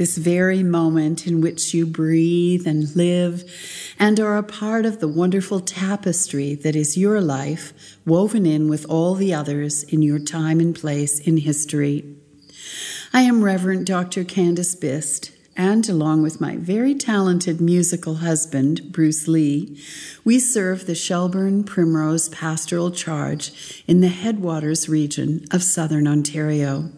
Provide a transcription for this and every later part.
this very moment in which you breathe and live and are a part of the wonderful tapestry that is your life, woven in with all the others in your time and place in history. I am Reverend Dr. Candace Bist, and along with my very talented musical husband, Bruce Lee, we serve the Shelburne Primrose Pastoral Charge in the Headwaters region of southern Ontario.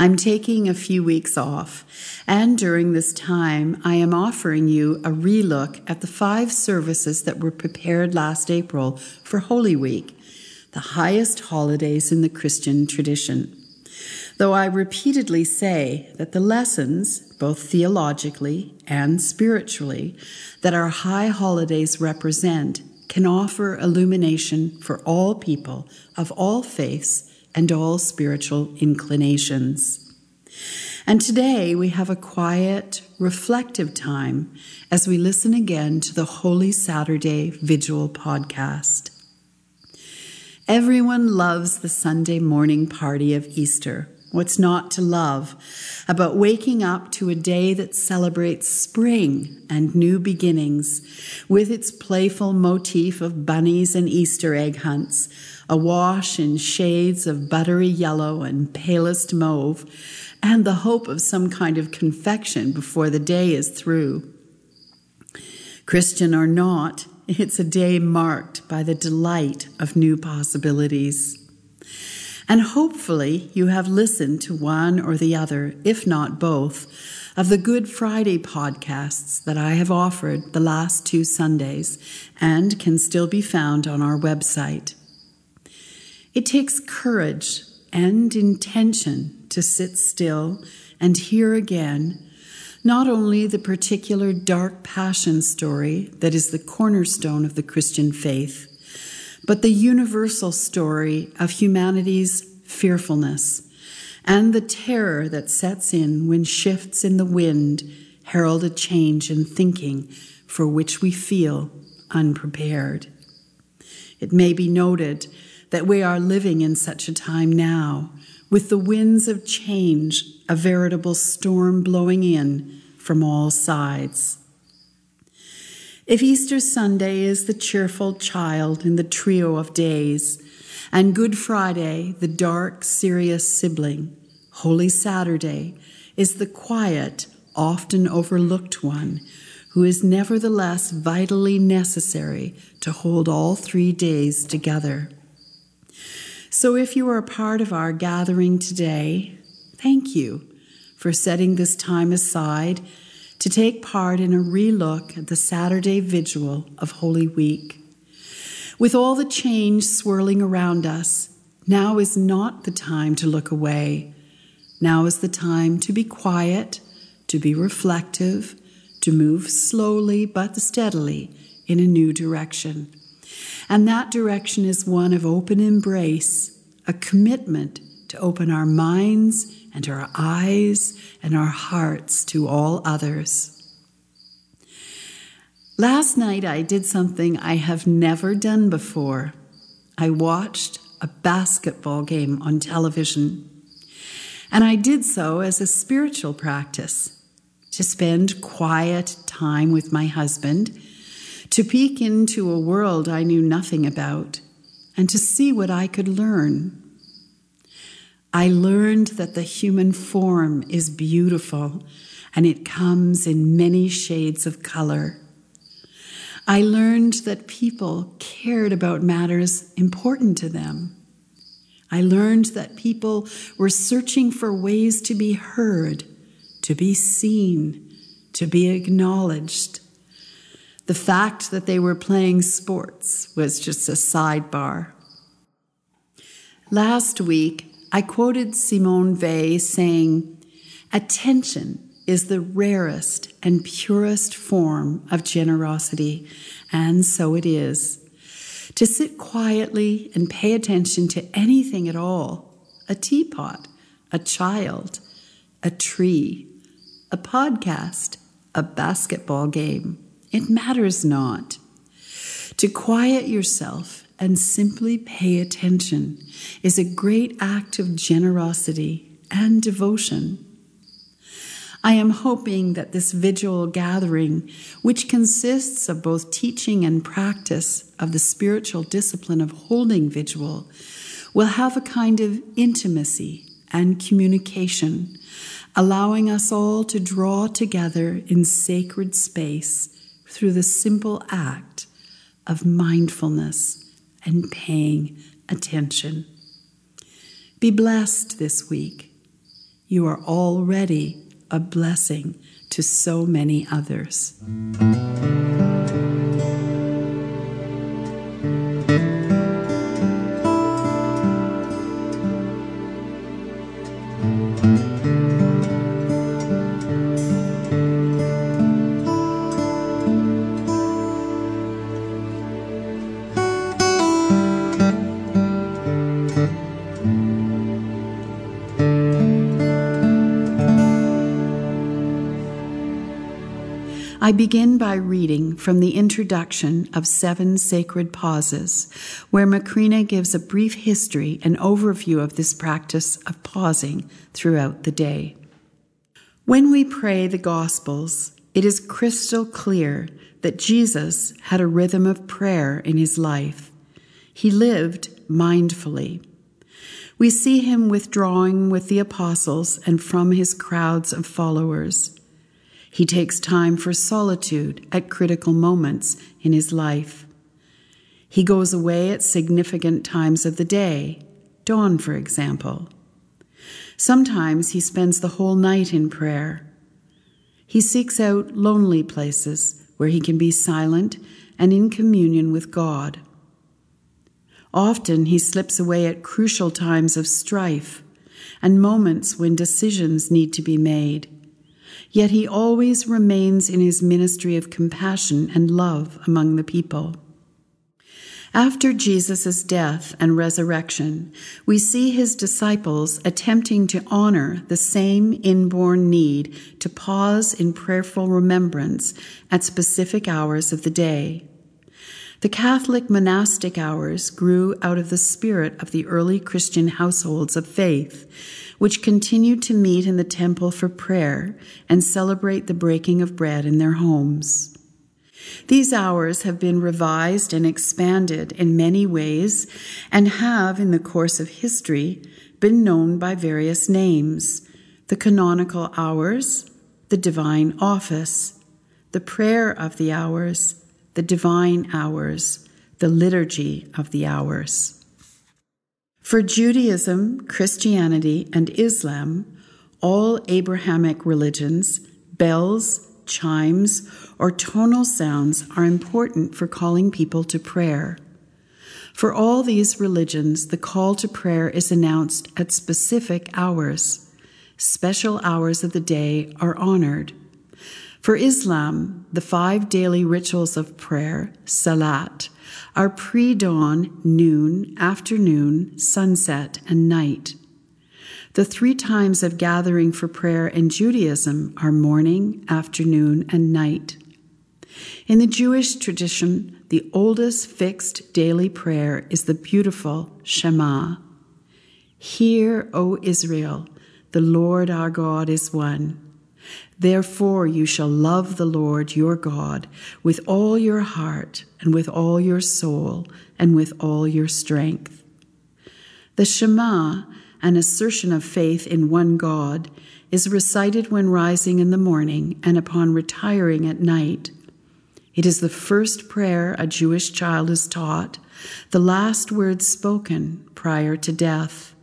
I'm taking a few weeks off, and during this time, I am offering you a relook at the five services that were prepared last April for Holy Week, the highest holidays in the Christian tradition. Though I repeatedly say that the lessons, both theologically and spiritually, that our high holidays represent can offer illumination for all people of all faiths and all spiritual inclinations. And today we have a quiet, reflective time as we listen again to the Holy Saturday Vigil podcast. Everyone loves the Sunday morning party of Easter. What's not to love about waking up to a day that celebrates spring and new beginnings with its playful motif of bunnies and Easter egg hunts, awash in shades of buttery yellow and palest mauve, and the hope of some kind of confection before the day is through. Christian or not, it's a day marked by the delight of new possibilities. And hopefully, you have listened to one or the other, if not both, of the Good Friday podcasts that I have offered the last two Sundays and can still be found on our website. It takes courage and intention to sit still and hear again not only the particular dark passion story that is the cornerstone of the Christian faith, but the universal story of humanity's fearfulness and the terror that sets in when shifts in the wind herald a change in thinking for which we feel unprepared. It may be noted that we are living in such a time now, with the winds of change, a veritable storm blowing in from all sides. If Easter Sunday is the cheerful child in the trio of days, and Good Friday the dark, serious sibling, Holy Saturday is the quiet, often overlooked one who is nevertheless vitally necessary to hold all three days together. So, if you are a part of our gathering today, thank you for setting this time aside to take part in a relook at the Saturday vigil of Holy Week. With all the change swirling around us, now is not the time to look away. Now is the time to be quiet, to be reflective, to move slowly but steadily in a new direction. And that direction is one of open embrace, a commitment to open our minds and our eyes and our hearts to all others. Last night I did something I have never done before. I watched a basketball game on television. And I did so as a spiritual practice to spend quiet time with my husband to peek into a world I knew nothing about, and to see what I could learn. I learned that the human form is beautiful and it comes in many shades of color. I learned that people cared about matters important to them. I learned that people were searching for ways to be heard, to be seen, to be acknowledged, the fact that they were playing sports was just a sidebar. Last week, I quoted Simone Weil saying, Attention is the rarest and purest form of generosity, and so it is. To sit quietly and pay attention to anything at all a teapot, a child, a tree, a podcast, a basketball game it matters not. To quiet yourself and simply pay attention is a great act of generosity and devotion. I am hoping that this vigil gathering, which consists of both teaching and practice of the spiritual discipline of holding vigil, will have a kind of intimacy and communication, allowing us all to draw together in sacred space through the simple act of mindfulness and paying attention. Be blessed this week. You are already a blessing to so many others. I begin by reading from the introduction of Seven Sacred Pauses, where Macrina gives a brief history and overview of this practice of pausing throughout the day. When we pray the Gospels, it is crystal clear that Jesus had a rhythm of prayer in his life. He lived mindfully. We see him withdrawing with the apostles and from his crowds of followers. He takes time for solitude at critical moments in his life. He goes away at significant times of the day, dawn, for example. Sometimes he spends the whole night in prayer. He seeks out lonely places where he can be silent and in communion with God. Often he slips away at crucial times of strife and moments when decisions need to be made yet he always remains in his ministry of compassion and love among the people. After Jesus' death and resurrection, we see his disciples attempting to honor the same inborn need to pause in prayerful remembrance at specific hours of the day. The Catholic monastic hours grew out of the spirit of the early Christian households of faith which continued to meet in the temple for prayer and celebrate the breaking of bread in their homes. These hours have been revised and expanded in many ways and have, in the course of history, been known by various names the canonical hours, the divine office, the prayer of the hours, the divine hours, the liturgy of the hours. For Judaism, Christianity, and Islam, all Abrahamic religions, bells, chimes, or tonal sounds are important for calling people to prayer. For all these religions, the call to prayer is announced at specific hours. Special hours of the day are honored. For Islam, the five daily rituals of prayer, salat, are pre dawn, noon, afternoon, sunset, and night. The three times of gathering for prayer in Judaism are morning, afternoon, and night. In the Jewish tradition, the oldest fixed daily prayer is the beautiful Shema. Hear, O Israel, the Lord our God is one. Therefore, you shall love the Lord your God with all your heart, and with all your soul, and with all your strength. The Shema, an assertion of faith in one God, is recited when rising in the morning and upon retiring at night. It is the first prayer a Jewish child is taught, the last words spoken prior to death.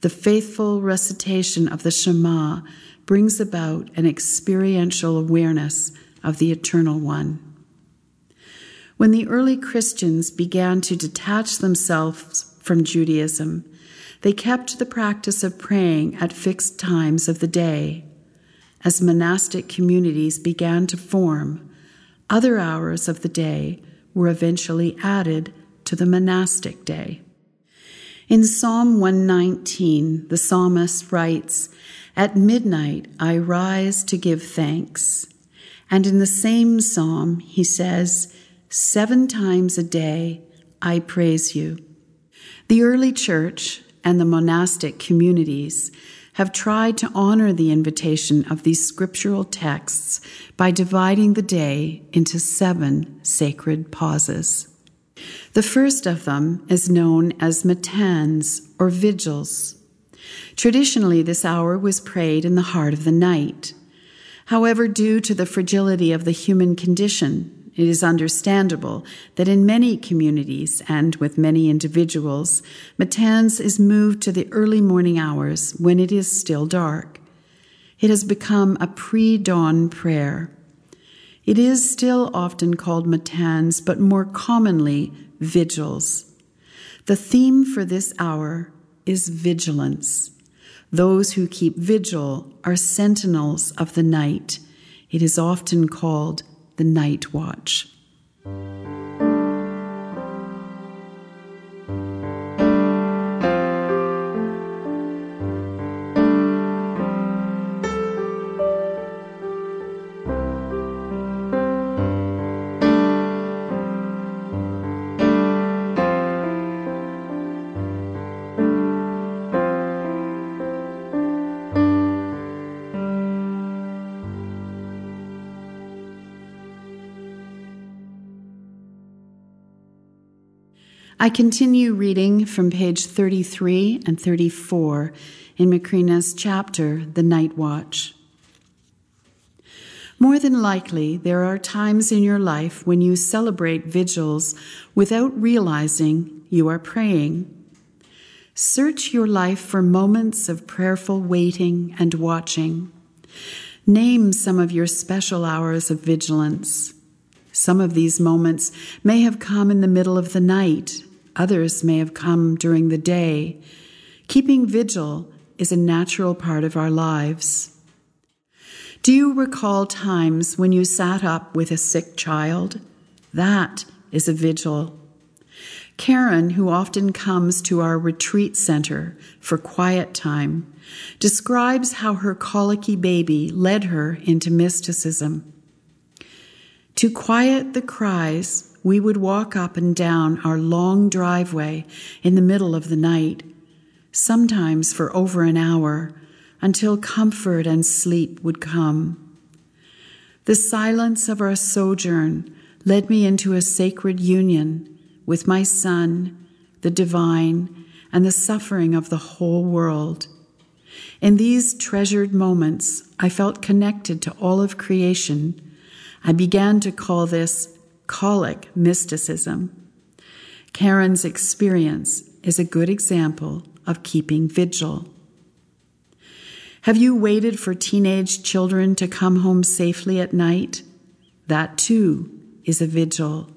The faithful recitation of the Shema brings about an experiential awareness of the Eternal One. When the early Christians began to detach themselves from Judaism, they kept the practice of praying at fixed times of the day. As monastic communities began to form, other hours of the day were eventually added to the monastic day. In Psalm 119, the psalmist writes, at midnight, I rise to give thanks. And in the same psalm, he says, Seven times a day I praise you. The early church and the monastic communities have tried to honor the invitation of these scriptural texts by dividing the day into seven sacred pauses. The first of them is known as matins or vigils. Traditionally, this hour was prayed in the heart of the night. However, due to the fragility of the human condition, it is understandable that in many communities and with many individuals, Matins is moved to the early morning hours when it is still dark. It has become a pre dawn prayer. It is still often called Matins, but more commonly, vigils. The theme for this hour is vigilance. Those who keep vigil are sentinels of the night. It is often called the night watch. I continue reading from page 33 and 34 in Macrina's chapter, The Night Watch. More than likely, there are times in your life when you celebrate vigils without realizing you are praying. Search your life for moments of prayerful waiting and watching. Name some of your special hours of vigilance. Some of these moments may have come in the middle of the night Others may have come during the day. Keeping vigil is a natural part of our lives. Do you recall times when you sat up with a sick child? That is a vigil. Karen, who often comes to our retreat center for quiet time, describes how her colicky baby led her into mysticism. To quiet the cries, we would walk up and down our long driveway in the middle of the night, sometimes for over an hour, until comfort and sleep would come. The silence of our sojourn led me into a sacred union with my Son, the divine, and the suffering of the whole world. In these treasured moments, I felt connected to all of creation. I began to call this colic mysticism. Karen's experience is a good example of keeping vigil. Have you waited for teenage children to come home safely at night? That too is a vigil.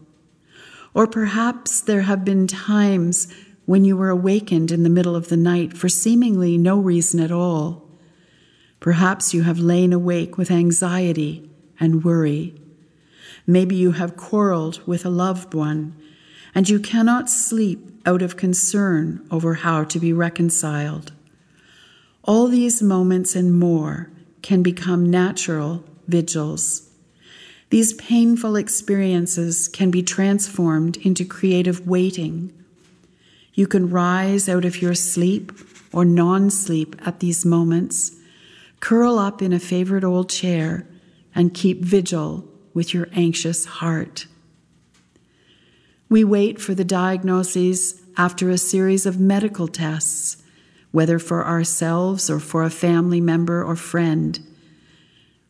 Or perhaps there have been times when you were awakened in the middle of the night for seemingly no reason at all. Perhaps you have lain awake with anxiety and worry. Maybe you have quarreled with a loved one and you cannot sleep out of concern over how to be reconciled. All these moments and more can become natural vigils. These painful experiences can be transformed into creative waiting. You can rise out of your sleep or non sleep at these moments, curl up in a favorite old chair, and keep vigil with your anxious heart. We wait for the diagnoses after a series of medical tests, whether for ourselves or for a family member or friend.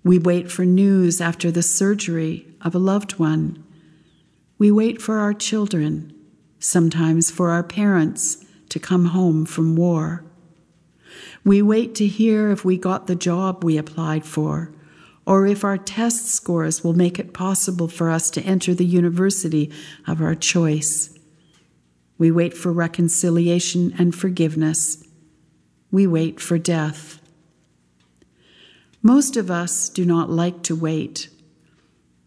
We wait for news after the surgery of a loved one. We wait for our children, sometimes for our parents, to come home from war. We wait to hear if we got the job we applied for or if our test scores will make it possible for us to enter the university of our choice. We wait for reconciliation and forgiveness. We wait for death. Most of us do not like to wait.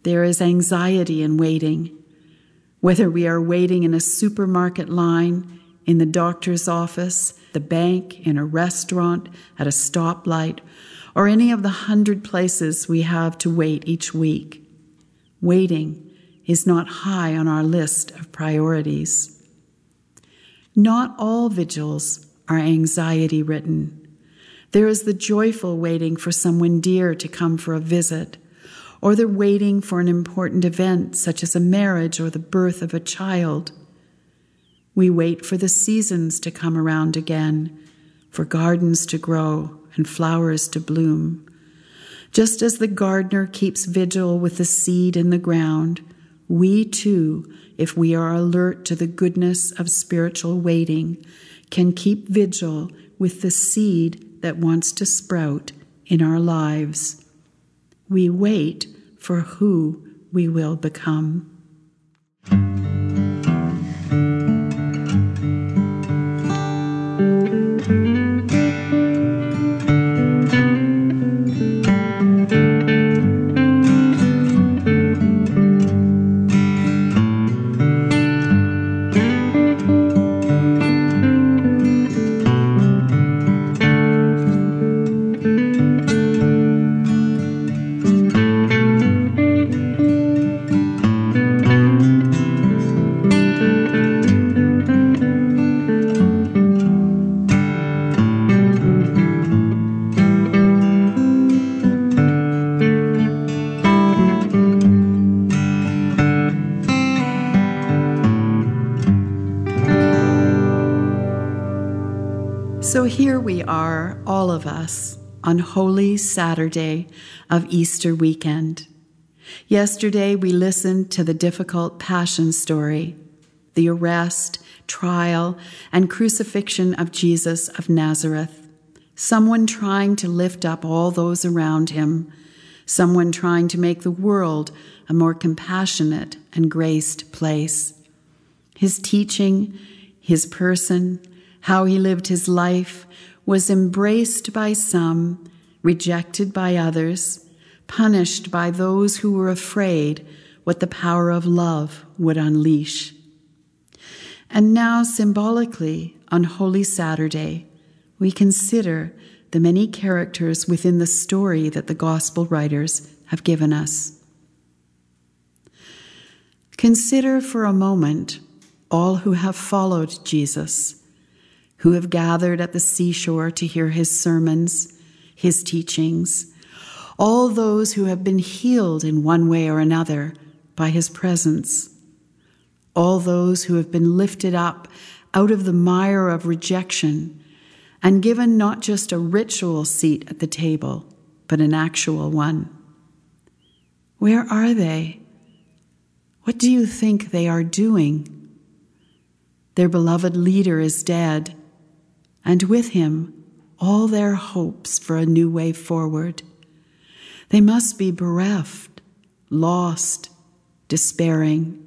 There is anxiety in waiting. Whether we are waiting in a supermarket line, in the doctor's office, the bank, in a restaurant, at a stoplight, or any of the hundred places we have to wait each week. Waiting is not high on our list of priorities. Not all vigils are anxiety ridden. There is the joyful waiting for someone dear to come for a visit, or the waiting for an important event such as a marriage or the birth of a child. We wait for the seasons to come around again, for gardens to grow and flowers to bloom. Just as the gardener keeps vigil with the seed in the ground, we too, if we are alert to the goodness of spiritual waiting, can keep vigil with the seed that wants to sprout in our lives. We wait for who we will become. Are, all of us, on Holy Saturday of Easter weekend. Yesterday we listened to the difficult Passion story, the arrest, trial, and crucifixion of Jesus of Nazareth. Someone trying to lift up all those around him, someone trying to make the world a more compassionate and graced place. His teaching, his person, how he lived his life, was embraced by some, rejected by others, punished by those who were afraid what the power of love would unleash. And now, symbolically, on Holy Saturday, we consider the many characters within the story that the Gospel writers have given us. Consider for a moment all who have followed Jesus who have gathered at the seashore to hear his sermons, his teachings, all those who have been healed in one way or another by his presence, all those who have been lifted up out of the mire of rejection and given not just a ritual seat at the table, but an actual one. Where are they? What do you think they are doing? Their beloved leader is dead and with him all their hopes for a new way forward. They must be bereft, lost, despairing.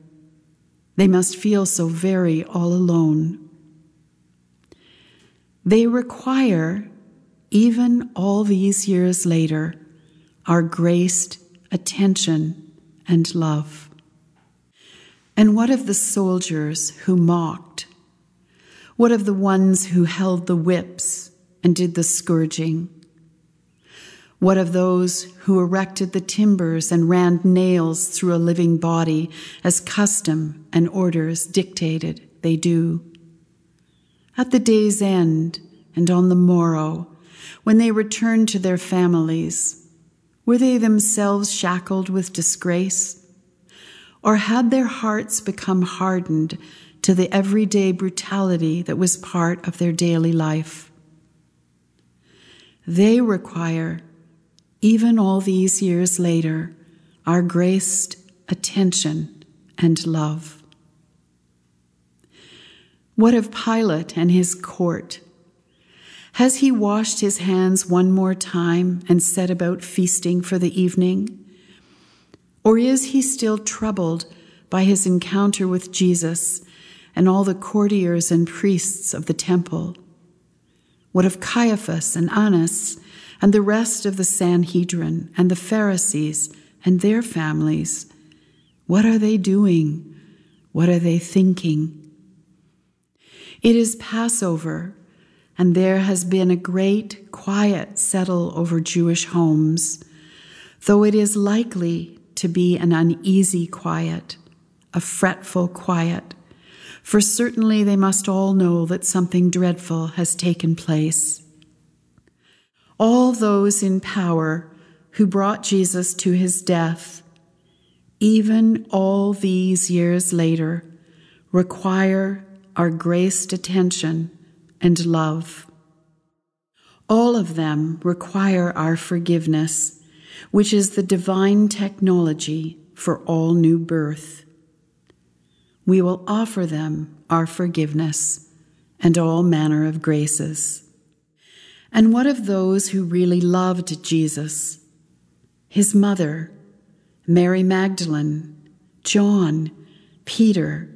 They must feel so very all alone. They require, even all these years later, our graced attention and love. And what of the soldiers who mocked what of the ones who held the whips and did the scourging? What of those who erected the timbers and ran nails through a living body as custom and orders dictated they do? At the day's end and on the morrow, when they returned to their families, were they themselves shackled with disgrace? Or had their hearts become hardened to the everyday brutality that was part of their daily life. They require, even all these years later, our graced attention and love. What of Pilate and his court? Has he washed his hands one more time and set about feasting for the evening? Or is he still troubled by his encounter with Jesus and all the courtiers and priests of the temple? What of Caiaphas and Annas and the rest of the Sanhedrin and the Pharisees and their families? What are they doing? What are they thinking? It is Passover, and there has been a great quiet settle over Jewish homes, though it is likely to be an uneasy quiet, a fretful quiet for certainly they must all know that something dreadful has taken place. All those in power who brought Jesus to his death, even all these years later, require our graced attention and love. All of them require our forgiveness, which is the divine technology for all new birth. We will offer them our forgiveness and all manner of graces. And what of those who really loved Jesus? His mother, Mary Magdalene, John, Peter,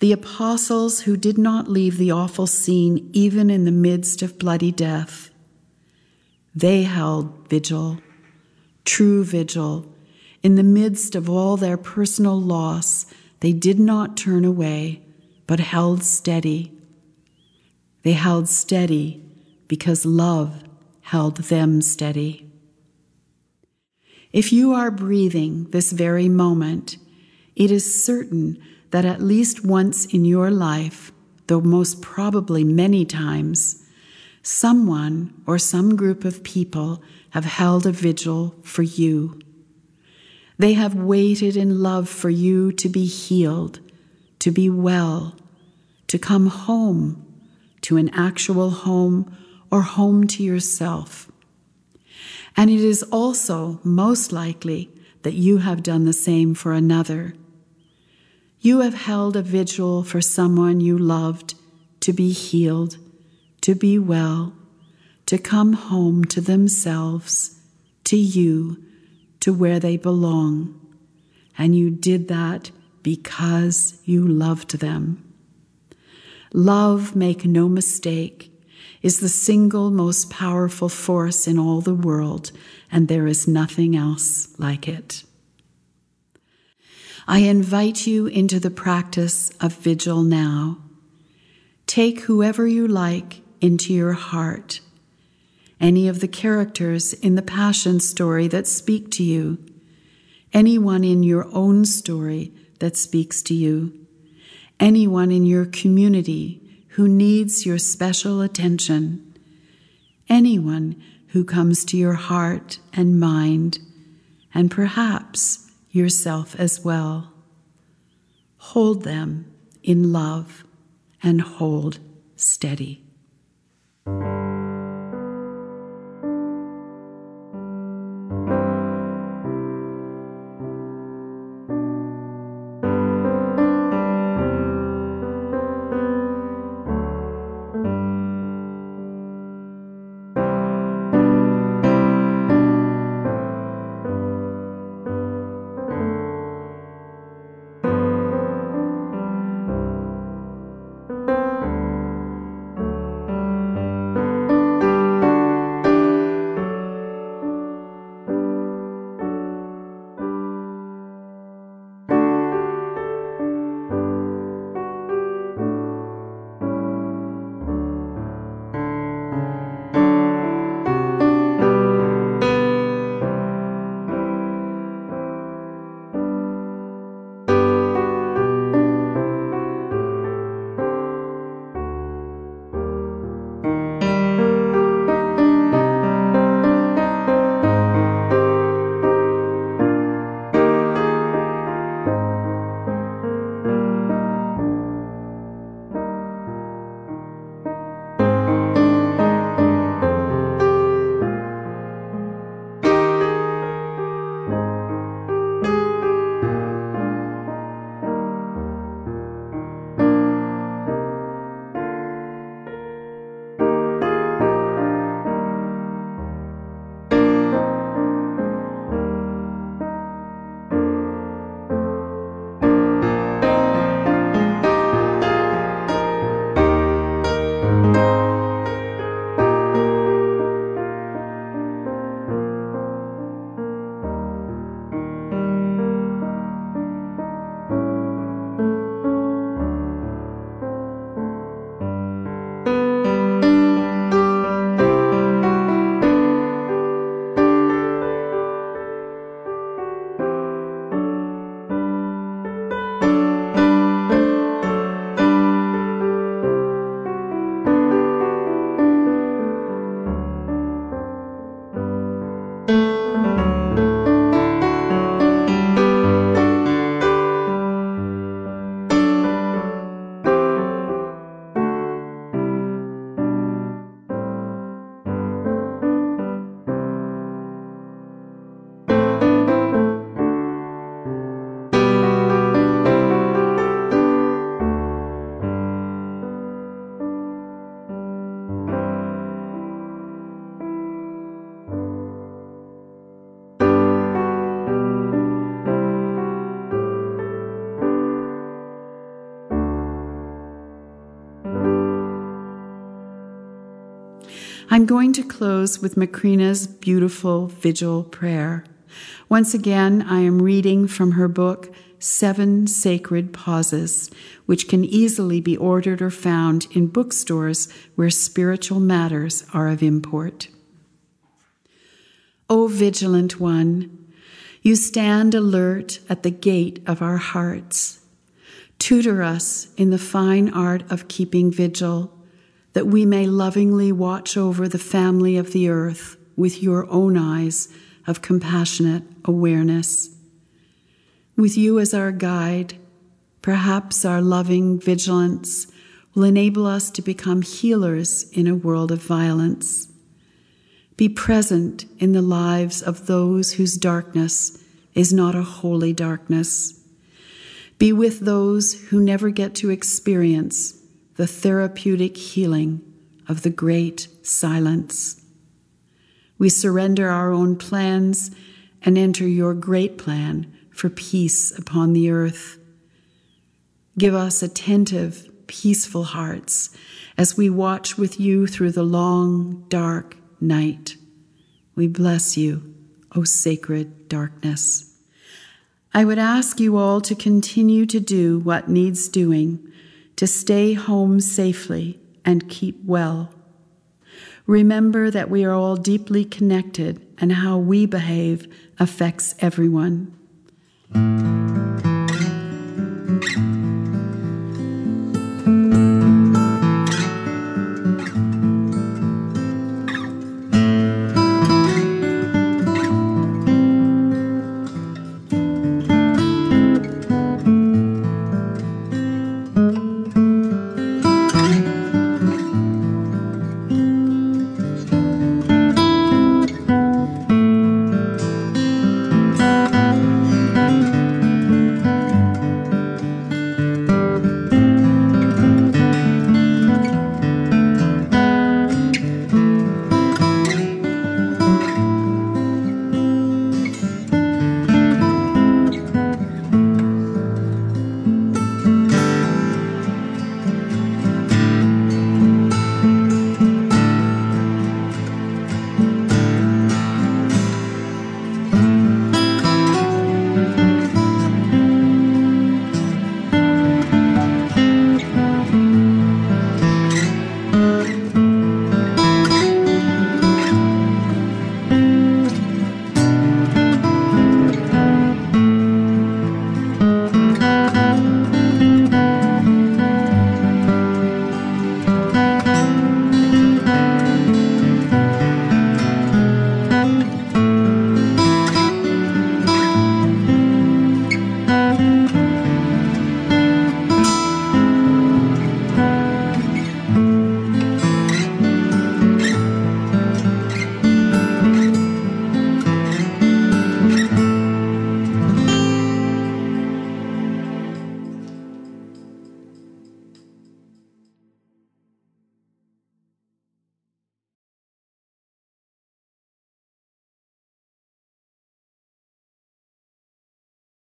the apostles who did not leave the awful scene even in the midst of bloody death. They held vigil, true vigil, in the midst of all their personal loss. They did not turn away, but held steady. They held steady because love held them steady. If you are breathing this very moment, it is certain that at least once in your life, though most probably many times, someone or some group of people have held a vigil for you. They have waited in love for you to be healed, to be well, to come home, to an actual home or home to yourself. And it is also most likely that you have done the same for another you have held a vigil for someone you loved to be healed, to be well, to come home to themselves, to you, to where they belong. And you did that because you loved them. Love, make no mistake, is the single most powerful force in all the world, and there is nothing else like it. I invite you into the practice of vigil now. Take whoever you like into your heart, any of the characters in the Passion story that speak to you, anyone in your own story that speaks to you, anyone in your community who needs your special attention, anyone who comes to your heart and mind, and perhaps yourself as well. Hold them in love and hold steady. I'm going to close with Macrina's beautiful vigil prayer. Once again, I am reading from her book, Seven Sacred Pauses, which can easily be ordered or found in bookstores where spiritual matters are of import. O vigilant one, you stand alert at the gate of our hearts. Tutor us in the fine art of keeping vigil, that we may lovingly watch over the family of the earth with your own eyes of compassionate awareness. With you as our guide, perhaps our loving vigilance will enable us to become healers in a world of violence. Be present in the lives of those whose darkness is not a holy darkness. Be with those who never get to experience the therapeutic healing of the great silence. We surrender our own plans and enter your great plan for peace upon the earth. Give us attentive, peaceful hearts as we watch with you through the long, dark night. We bless you, O sacred darkness. I would ask you all to continue to do what needs doing to stay home safely and keep well. Remember that we are all deeply connected and how we behave affects everyone.